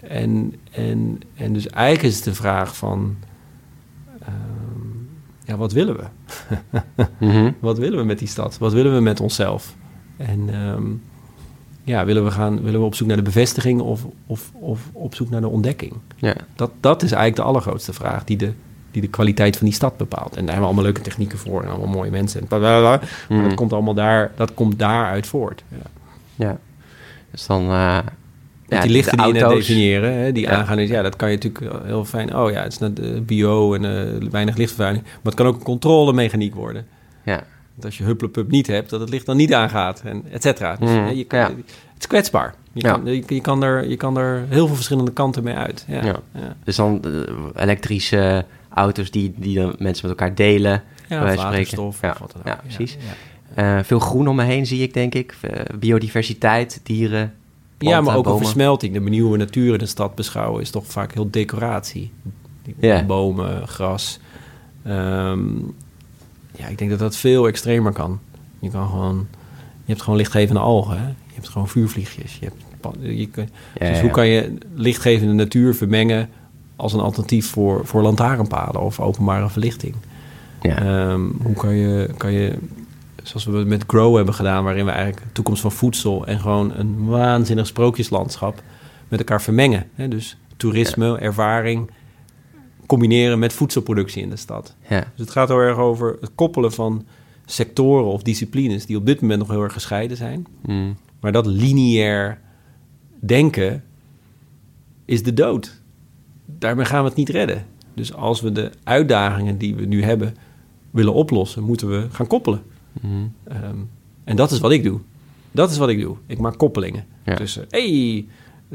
en, en, en dus eigenlijk is het de vraag van, ehm, ja, wat willen we? Mhm. Wat willen we met die stad? Wat willen we met onszelf? En ehm, ja, willen we, gaan, willen we op zoek naar de bevestiging of, of, of op zoek naar de ontdekking? ja. Dat, dat is eigenlijk de allergrootste vraag die de, die de kwaliteit van die stad bepaalt. En daar hebben we allemaal leuke technieken voor en allemaal mooie mensen. En blablabla. Maar Mhm. dat komt allemaal daar, dat komt daaruit voort. Ja. ja. Dus dan... eh, ja, die lichten de die je net definiëren, hè, die Ja. aangaan, is, ja, dat kan je natuurlijk heel fijn. Oh ja, het is net eh, bio en eh, weinig lichtvervuiling. Maar het kan ook een controlemechaniek worden. Ja, Dat als je hupplepup niet hebt, dat het licht dan niet aangaat, en et cetera. Dus, Mm, hè, je kan, ja. Het is kwetsbaar. Je, Ja. kan, je, je kan er, je kan er heel veel verschillende kanten mee uit. Ja, dus dan eh, elektrische auto's die, die dan mensen met elkaar delen. Ja, waterstof spreken. of wat dan ook. Ja, precies. Eh, veel groen om me heen zie ik, denk ik. Eh, biodiversiteit, dieren, Ja, maar ook een versmelting. De nieuwe natuur in de stad beschouwen is toch vaak heel decoratie. Die Ja. Bomen, gras. Ehm, ja, ik denk dat dat veel extremer kan. Je kan gewoon... Je hebt gewoon lichtgevende algen. Hè? Je hebt gewoon vuurvliegjes. Je hebt, je kun- Ja, dus ja, hoe kan je lichtgevende natuur vermengen... als een alternatief voor, voor lantaarnpaden of openbare verlichting? Ja. Ehm, hoe kan je, kan je, zoals we met Grow hebben gedaan, waarin we eigenlijk de toekomst van voedsel en gewoon een waanzinnig sprookjeslandschap met elkaar vermengen. Hè? Dus toerisme, ervaring, combineren met voedselproductie in de stad. ja. Dus het gaat heel erg over het koppelen van sectoren of disciplines die op dit moment nog heel erg gescheiden zijn. Mm. Maar dat lineair denken is de dood. Daarmee gaan we het niet redden. Dus als we de uitdagingen die we nu hebben willen oplossen, moeten we gaan koppelen. Mm. Ehm, en dat is wat ik doe. Dat is wat ik doe. Ik maak koppelingen Ja. tussen, hey,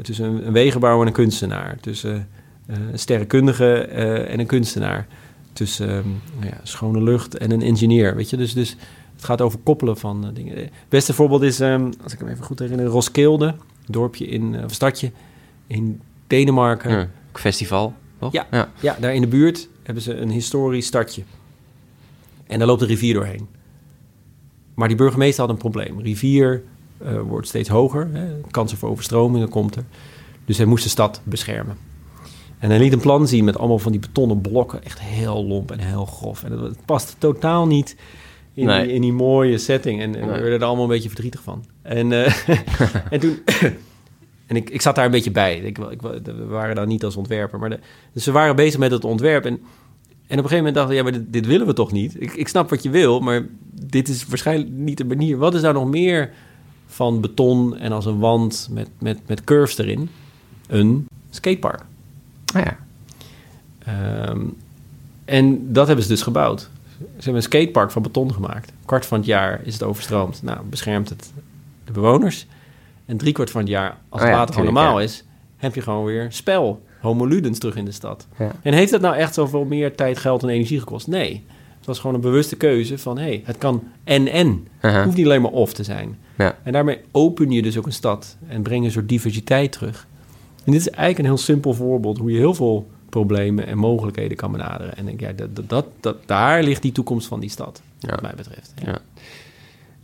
tussen een, wegenbouwer en een kunstenaar. Tussen een sterrenkundige eh, en een kunstenaar. Tussen ehm, nou ja, schone lucht en een engineer. Weet je? Dus, dus het gaat over koppelen van eh, dingen. Het beste voorbeeld is, ehm, als ik me even goed herinner, Roskilde. Een dorpje in, eh, of stadje in Denemarken. Ja. Festival, toch? Ja. ja. Ja, daar in de buurt hebben ze een historisch stadje. En daar loopt een rivier doorheen. Maar die burgemeester had een probleem. Rivier eh, wordt steeds hoger. Hè, kansen voor overstromingen komt er. Dus hij moest de stad beschermen. En hij liet een plan zien met allemaal van die betonnen blokken. Echt heel lomp en heel grof. En het past totaal niet in, Nee. die, in die mooie setting. En, en we werden er allemaal een beetje verdrietig van. En, eh, en toen... En ik, ik zat daar een beetje bij. Ik, ik, we waren daar niet als ontwerper. Maar de, dus we waren bezig met het ontwerp. En, en op een gegeven moment dachten we... ja, maar dit, dit willen we toch niet? Ik, ik snap wat je wil, maar dit is waarschijnlijk niet de manier. Wat is nou nog meer van beton en als een wand met, met, met curves erin een skatepark. Ah ja. Ehm, en dat hebben ze dus gebouwd. Ze hebben een skatepark van beton gemaakt. Kwart van het jaar is het overstroomd. Nou, beschermt het de bewoners. En driekwart van het jaar, als het Oh ja, water gewoon normaal ja. is... heb je gewoon weer spel, homo ludens terug in de stad. Ja. En heeft het nou echt zoveel meer tijd, geld en energie gekost? Nee. Het was gewoon een bewuste keuze van... hé, hey, het kan en-en. Aha. Het hoeft niet alleen maar of te zijn. Ja. En daarmee open je dus ook een stad en breng een soort diversiteit terug. En dit is eigenlijk een heel simpel voorbeeld hoe je heel veel problemen en mogelijkheden kan benaderen. En denk, ja, dat, dat, dat, dat- daar ligt die toekomst van die stad, Ja. wat mij betreft. Ja.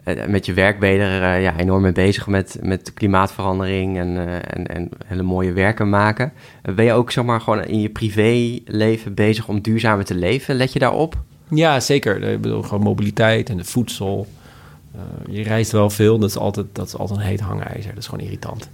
Ja. Met je werk ben je er eh, ja, enorm mee bezig met, met klimaatverandering en, eh, en, en hele mooie werken maken. Eh, ben je ook zeg maar, gewoon in je privéleven bezig om duurzamer te leven? Let je daarop? Ja, zeker. Ik bedoel, gewoon mobiliteit en de voedsel. Je reist wel veel, dat is, altijd, dat is altijd een heet hangijzer. Dat is gewoon irritant.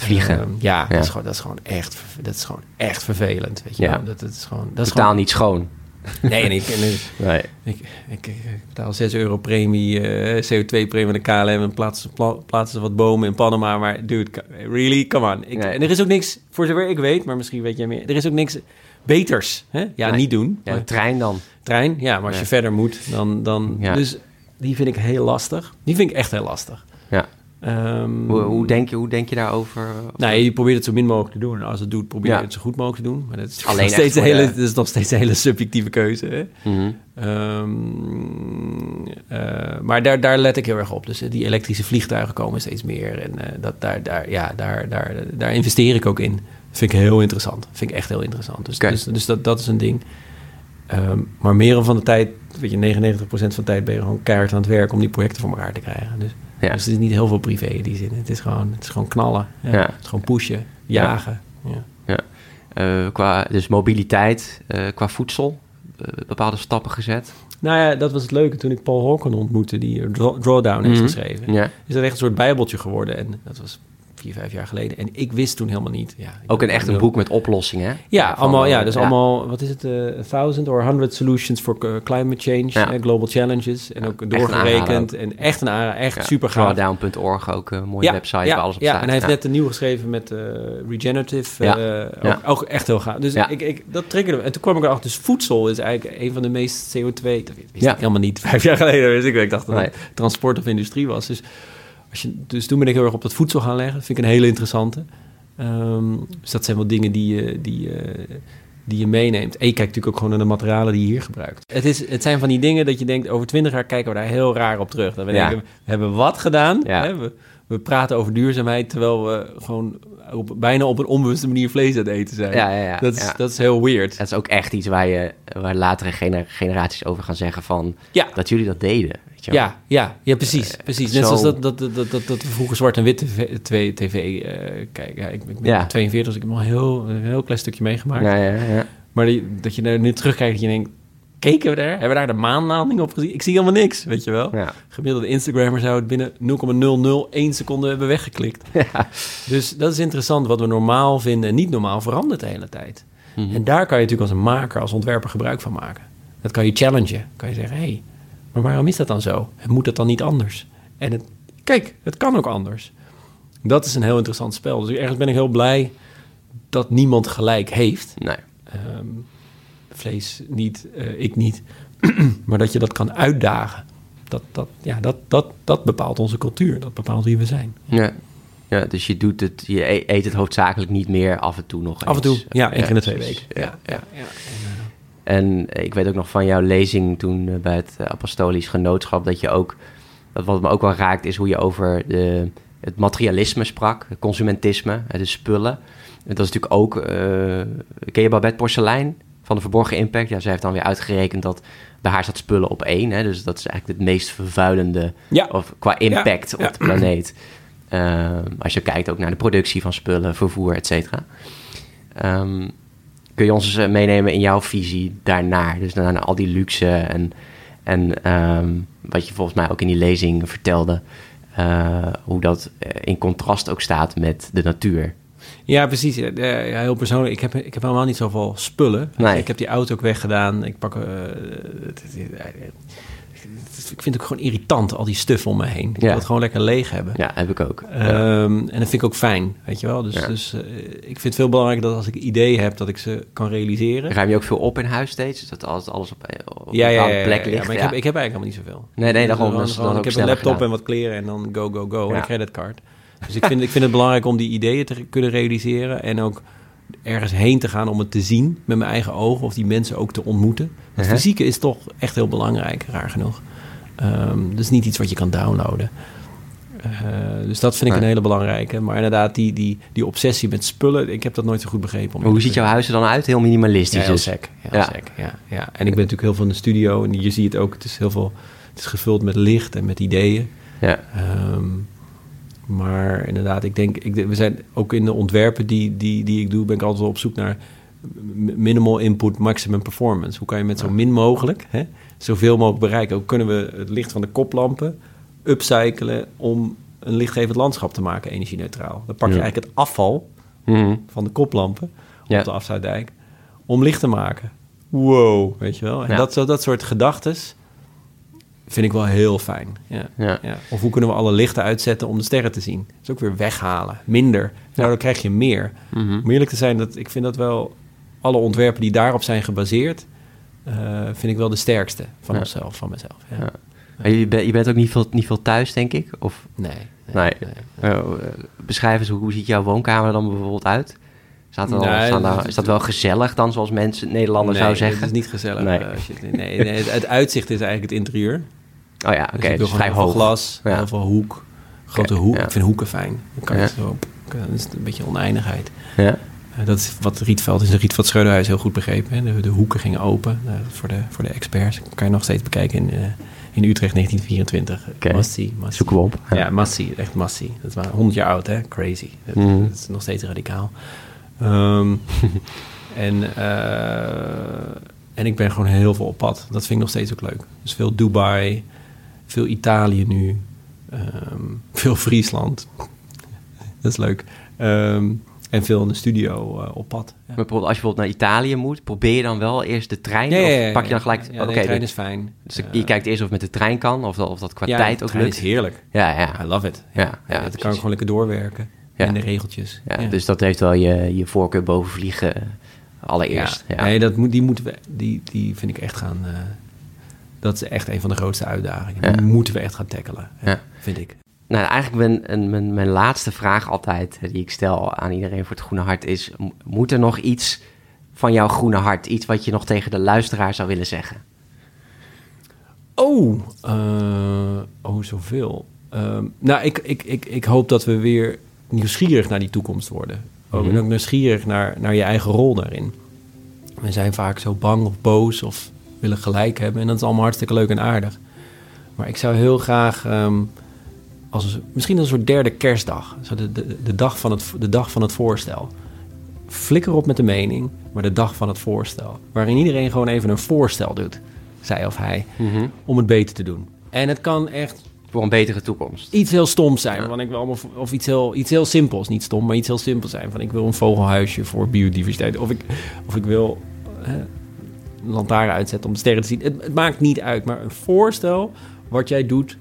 Vliegen. Ehm, ja, Dat, Ja. is gewoon, dat, is gewoon echt, dat is gewoon echt vervelend. Weet je Ja. Dat, dat is gewoon, dat is Totaal gewoon, niet schoon. Nee, en ik, en Nee. ik, ik, ik betaal 6 euro premie, eh, CO2-premie aan de KLM... en plaatsen, pla- plaatsen wat bomen in Panama. Maar dude, really, come on. Ik, Nee. En er is ook niks, voor zover ik weet, maar misschien weet jij meer... er is ook niks beters. Hè? Ja, Nee. niet doen. Ja, maar trein dan. trein, ja, maar als je verder moet, dan... dan Ja. Dus die vind ik heel lastig. Die vind ik echt heel lastig. Ehm, Hoe, hoe, denk je, hoe denk je daarover? nou, je probeert het zo min mogelijk te doen. Als het doet, probeer je Ja. het zo goed mogelijk te doen. Maar dat is, Alleen nog steeds, een de- hele, dat is nog steeds een hele subjectieve keuze. Hè? Mhm. Ehm, eh, maar daar, daar let ik heel erg op. Dus eh, die elektrische vliegtuigen komen steeds meer. En eh, dat, daar, daar, ja, daar, daar, daar investeer ik ook in. Vind ik heel interessant. Vind ik echt heel interessant. Dus, dus, dus dat, dat is een ding. Ehm, maar meer van de tijd, weet je, 99% van de tijd ben je gewoon keihard aan het werk om die projecten voor elkaar te krijgen. Dus, Ja. dus het is niet heel veel privé in die zin. Het is gewoon, het is gewoon knallen. Ja. Het is gewoon pushen, jagen. Ja. Ja. Eh, qua, dus mobiliteit, eh, qua voedsel, eh, bepaalde stappen gezet. Nou ja, dat was het leuke toen ik Paul Hawken ontmoette, die er Draw- Drawdown heeft Mhm. geschreven. Ja. is dat echt een soort bijbeltje geworden. En dat was vier, vijf jaar geleden. En ik wist toen helemaal niet. Ja, Ook een echt een boek met oplossingen. hè? Ja, Van, allemaal, eh, ja, dus allemaal, wat is het, eh, a thousand or hundred solutions for eh, climate change, Ja. eh, global challenges. En ook doorgerekend. En echt een echt Ja, super gaaf. Drawdown.org, ook een mooie Ja, website ja, waar alles op ja, staat. en hij heeft Ja. net een nieuw geschreven met eh, Regenerative. Ja, eh, ook, ja. ook echt heel gaaf. Dus Ja. ik, ik, dat triggerde me. En toen kwam ik erachter, dus voedsel is eigenlijk een van de meest CO2... Dat wist Ja. ik helemaal niet. Vijf jaar geleden wist ik. Ik dacht dat Nee. het transport of industrie was. Dus, als je, dus toen ben ik heel erg op dat voedsel gaan leggen. Dat vind ik een hele interessante. Ehm, dus dat zijn wel dingen die je, die, die je meeneemt. En je kijkt natuurlijk ook gewoon naar de materialen die je hier gebruikt. Het, is, het zijn van die dingen dat je denkt, over twintig jaar kijken we daar heel raar op terug. Dat we Ja. denken, we hebben wat gedaan. Ja. Hè? We, we praten over duurzaamheid, terwijl we gewoon op, bijna op een onbewuste manier vlees aan het eten zijn. Ja, dat, is, dat is heel weird. Dat is ook echt iets waar, je, waar latere gener- generaties over gaan zeggen van... Dat jullie dat deden. Weet je wel. Ja, ja, ja, precies. precies. Net zo- zoals dat, dat, dat, dat, dat, we vroeger zwart en wit tv, tv, eh, kijken. Ja, ik, ik ben Ja. 42, dus ik heb nog heel, een heel klein stukje meegemaakt. Ja, ja, ja. Maar die, dat je nu terugkijkt dat je denkt... Keken we daar? Hebben we daar de maanlanding op gezien? Ik zie helemaal niks, weet je wel. Ja. Gemiddelde Instagrammer zou het binnen 0,001 seconde hebben weggeklikt. Ja. Dus dat is interessant. Wat we normaal vinden en niet normaal verandert de hele tijd. Mhm. En daar kan je natuurlijk als een maker, als ontwerper gebruik van maken. Dat kan je challengen. Kan je zeggen, hé, hey, maar waarom is dat dan zo? En moet dat dan niet anders? En het, kijk, het kan ook anders. Dat is een heel interessant spel. Dus ergens ben ik heel blij dat niemand gelijk heeft. Nee. Ehm, vlees niet, eh, ik niet. maar dat je dat kan uitdagen. Dat, dat, ja, dat, dat, dat bepaalt onze cultuur. Dat bepaalt wie we zijn. Ja. ja, dus je doet het, je e- eet het hoofdzakelijk niet meer af en toe nog Af en toe, eens. ja, één keer in de twee weken. Ja, ja. ja. En ik weet ook nog van jouw lezing toen eh, bij het eh, Apostolisch Genootschap dat je ook, wat me ook wel raakt, is hoe je over de, het materialisme sprak, het consumentisme, eh, de spullen. En dat is natuurlijk ook, eh, ken je Babette Porcelein van de Verborgen Impact? Ja, zij heeft dan weer uitgerekend dat bij haar staat spullen op één. Hè? Dus dat is eigenlijk het meest vervuilende Ja. of qua impact Ja, op de planeet. Als je kijkt ook naar de productie van spullen, vervoer, et cetera. Ehm, kun je ons eens eh, meenemen in jouw visie daarnaar? Dus naar, al die luxe en, en ehm, wat je volgens mij ook in die lezing vertelde, eh, hoe dat eh, in contrast ook staat met de natuur. Ja, precies. Ja, heel persoonlijk. Ik heb, ik heb helemaal niet zoveel spullen. Nee. Ik heb die auto ook weggedaan. Ik pak... ik vind het ook gewoon irritant, al die stuff om me heen. Ik wil het gewoon lekker leeg hebben. Ja, heb ik ook. Ehm, en dat vind ik ook fijn, weet je wel. Dus, dus uh, ik vind het veel belangrijker dat als ik ideeën heb, dat ik ze kan realiseren. Ruim je ook veel op in huis steeds? Dat alles, alles op, op ja, ja, ja, plek ligt? maar ik heb, ik heb eigenlijk helemaal niet zoveel. Nee, nee, daarom. Dus dan, ik heb een laptop en wat kleren en dan go, go, go. En een creditcard. Dus ik vind, ik vind het belangrijk om die ideeën te kunnen realiseren. En ook ergens heen te gaan om het te zien met mijn eigen ogen. Of die mensen ook te ontmoeten. Het uh fysieke is toch echt heel belangrijk, raar genoeg. Um, dus niet iets wat je kan downloaden. Uh, dus dat vind ik een hele belangrijke. Maar inderdaad, die, die, die obsessie met spullen, ik heb dat nooit zo goed begrepen. hoe ziet jouw huis er dan uit? Heel minimalistisch? Ja, heel sec. Heel ja. Sec, ja, ja. En ik ben natuurlijk heel veel in de studio. En je ziet het ook, het is heel veel... Het is gevuld met licht en met ideeën. Ja. Um, maar inderdaad, ik denk, ik, we zijn ook in de ontwerpen die, die, die ik doe, ben ik altijd op zoek naar minimal input, maximum performance. Hoe kan je met zo min mogelijk hè, zoveel mogelijk bereiken? Hoe kunnen we het licht van de koplampen upcyclen om een lichtgevend landschap te maken, energie-neutraal? Dan pak je eigenlijk het afval mhm. van de koplampen op de afsluitdijk om licht te maken. Wow, weet je wel? En dat, dat soort gedachtes vind ik wel heel fijn. Ja. Ja. ja. Of hoe kunnen we alle lichten uitzetten om de sterren te zien? Dat is ook weer weghalen, minder. Nou, dan krijg je meer. Mm Om eerlijk te zijn, dat, ik vind dat wel... alle ontwerpen die daarop zijn gebaseerd... Uh, vind ik wel de sterkste van ja. onszelf, van mezelf. Ja. ja. Je, bent, je bent ook niet veel, niet veel thuis, denk ik? Of? Nee. nee, nee. Uh, beschrijf eens, hoe, hoe ziet jouw woonkamer er dan bijvoorbeeld uit? Staat er nee, al, daar, is dat wel gezellig dan, zoals mensen, Nederlanders nee, zou zeggen? het is niet gezellig. Nee. Uh, nee, nee het, het, uitzicht is eigenlijk het interieur. Oh ja, oké. Okay, dus, dus vrij hoog. glas, ja. heel veel hoek. Grote okay, hoek. Ik vind hoeken fijn. Dan kan je zo... Dan is een beetje oneindigheid. Ja. Uh, dat is wat Rietveld is. De Rietveld Schreuderhuis heel goed begrepen. Hè? De, de, hoeken gingen open uh, voor, de, voor de experts. Kan je nog steeds bekijken in, uh, in Utrecht 1924. Okay. Massie, massie. Zoeken we op. Ja, ja massie. Echt massie. Dat is 100 jaar oud, hè? Crazy. Dat, mm. dat is nog steeds radicaal. Um, en... En ik ben gewoon heel veel op pad. Dat vind ik nog steeds ook leuk. Dus veel Dubai, veel Italië nu, um, veel Friesland. dat is leuk. Um, en veel in de studio uh, op pad. Ja. Maar bijvoorbeeld als je bijvoorbeeld naar Italië moet, probeer je dan wel eerst de trein? Ja, ja, of pak je dan gelijk... Ja, de trein is fijn. Dus je kijkt eerst of het met de trein kan, of dat, of dat qua tijd ook lukt. is heerlijk. Ja, ja. I love it. Ja, ja, dat kan ik gewoon lekker doorwerken. Ja. In de regeltjes. Ja, Dus dat heeft wel je, je voorkeur boven vliegen allereerst. Ja. Nee, dat moet, die, moeten we, die, die vind ik echt gaan... Uh, dat is echt een van de grootste uitdagingen. Die moeten we echt gaan tackelen, vind ik. Nou, eigenlijk mijn, mijn, mijn laatste vraag altijd, die ik stel aan iedereen voor het Groene Hart, is: moet er nog iets van jouw Groene Hart, iets wat je nog tegen de luisteraar zou willen zeggen? Oh, uh, oh zoveel. Uh, nou, ik, ik, ik, ik hoop dat we weer nieuwsgierig naar die toekomst worden. Ook, mm -hmm. ook nieuwsgierig naar, naar je eigen rol daarin. We zijn vaak zo bang of boos of willen gelijk hebben. En dat is allemaal hartstikke leuk en aardig. Maar ik zou heel graag, um, als, misschien als een soort derde kerstdag, zo de, de, de, dag van het, de dag van het voorstel. Flikker op met de mening, maar de dag van het voorstel. Waarin iedereen gewoon even een voorstel doet, zij of hij, mm -hmm. om het beter te doen. En het kan echt voor een betere toekomst. Iets heel stoms zijn. Ja. Want ik wil, of iets heel, iets heel simpels. Niet stom, maar iets heel simpels zijn. Van ik wil een vogelhuisje voor biodiversiteit. Of ik, of ik wil hè, een lantaarn uitzetten om de sterren te zien. Het, het, maakt niet uit. Maar een voorstel wat jij doet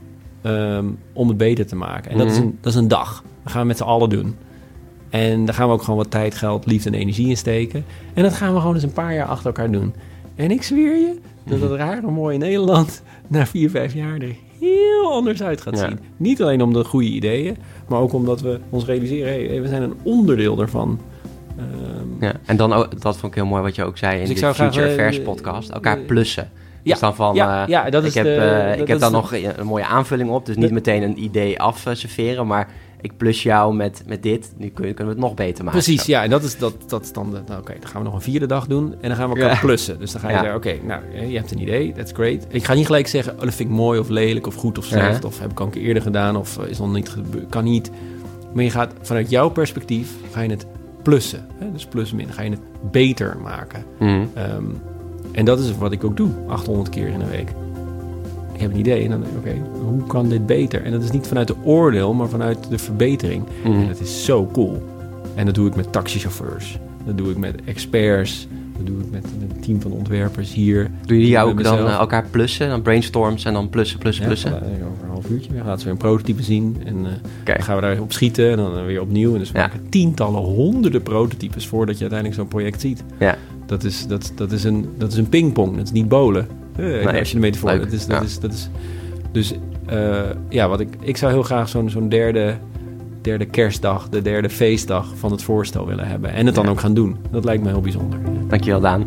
um, om het beter te maken. En mm -hmm. dat, is een, dat is een dag. Dat gaan we met z'n allen doen. En daar gaan we ook gewoon wat tijd, geld, liefde en energie in steken. En dat gaan we gewoon eens een paar jaar achter elkaar doen. En ik zweer je dat het rare mooie Nederland na vier, vijf jaar er heel anders uit gaat Ja. zien. Niet alleen om de goede ideeën, maar ook omdat we ons realiseren, hey, we zijn een onderdeel daarvan. Ehm, Ja, en dan ook, dat vond ik heel mooi wat je ook zei in Dus de Future eh, Affairs podcast. Elkaar de- plussen. Ja, Dus dan van, ja, eh, ja, dat ik is heb, de- eh, dat ik heb daar nog een mooie aanvulling op. Dus niet De- meteen een idee afserveren, maar ik plus jou met, met dit. Nu kun- kunnen we het nog beter maken. Precies, Zo. ja. En dat is, dat, dat is dan de... Nou, oké, dan gaan we nog een vierde dag doen. En dan gaan we elkaar Ja. plussen. Dus dan ga je Ja. oké, nou, eh, je hebt een idee. That's great. Ik ga niet gelijk zeggen, oh, dat vind ik mooi of lelijk of goed of slecht. Ja. Of heb ik al een keer eerder gedaan of is nog niet gebeurd. Kan niet. Maar je gaat vanuit jouw perspectief, ga je het plussen. Hè? Dus plus min. Ga je het beter maken. Mhm. Ehm, en dat is wat ik ook doe, 800 keer in een week. Ik heb een idee en dan denk ik, oké, hoe kan dit beter? En dat is niet vanuit de oordeel, maar vanuit de verbetering. Mhm. En dat is zo cool. En dat doe ik met taxichauffeurs. Dat doe ik met experts, Dat doe ik met een team van ontwerpers hier. Doen jullie ook dan uh, elkaar plussen? Dan brainstorms en dan plussen, plussen, plussen? Ja, over een half uurtje. Dan gaat ze weer een prototype zien. En uh, dan gaan we daar op schieten en dan weer opnieuw. En dus we maken tientallen, honderden prototypes voordat je uiteindelijk zo'n project ziet. Ja. Dat is, dat, dat is een, dat is een pingpong. Dat is niet bolen. Uh, als je de metafoor... Dat is, dat, is, dat is, dus ja, wat ik, ik zou heel graag zo'n zo'n derde derde kerstdag, de derde feestdag van het voorstel willen hebben. En het dan ook gaan doen. Dat lijkt me heel bijzonder. Dankjewel Daan.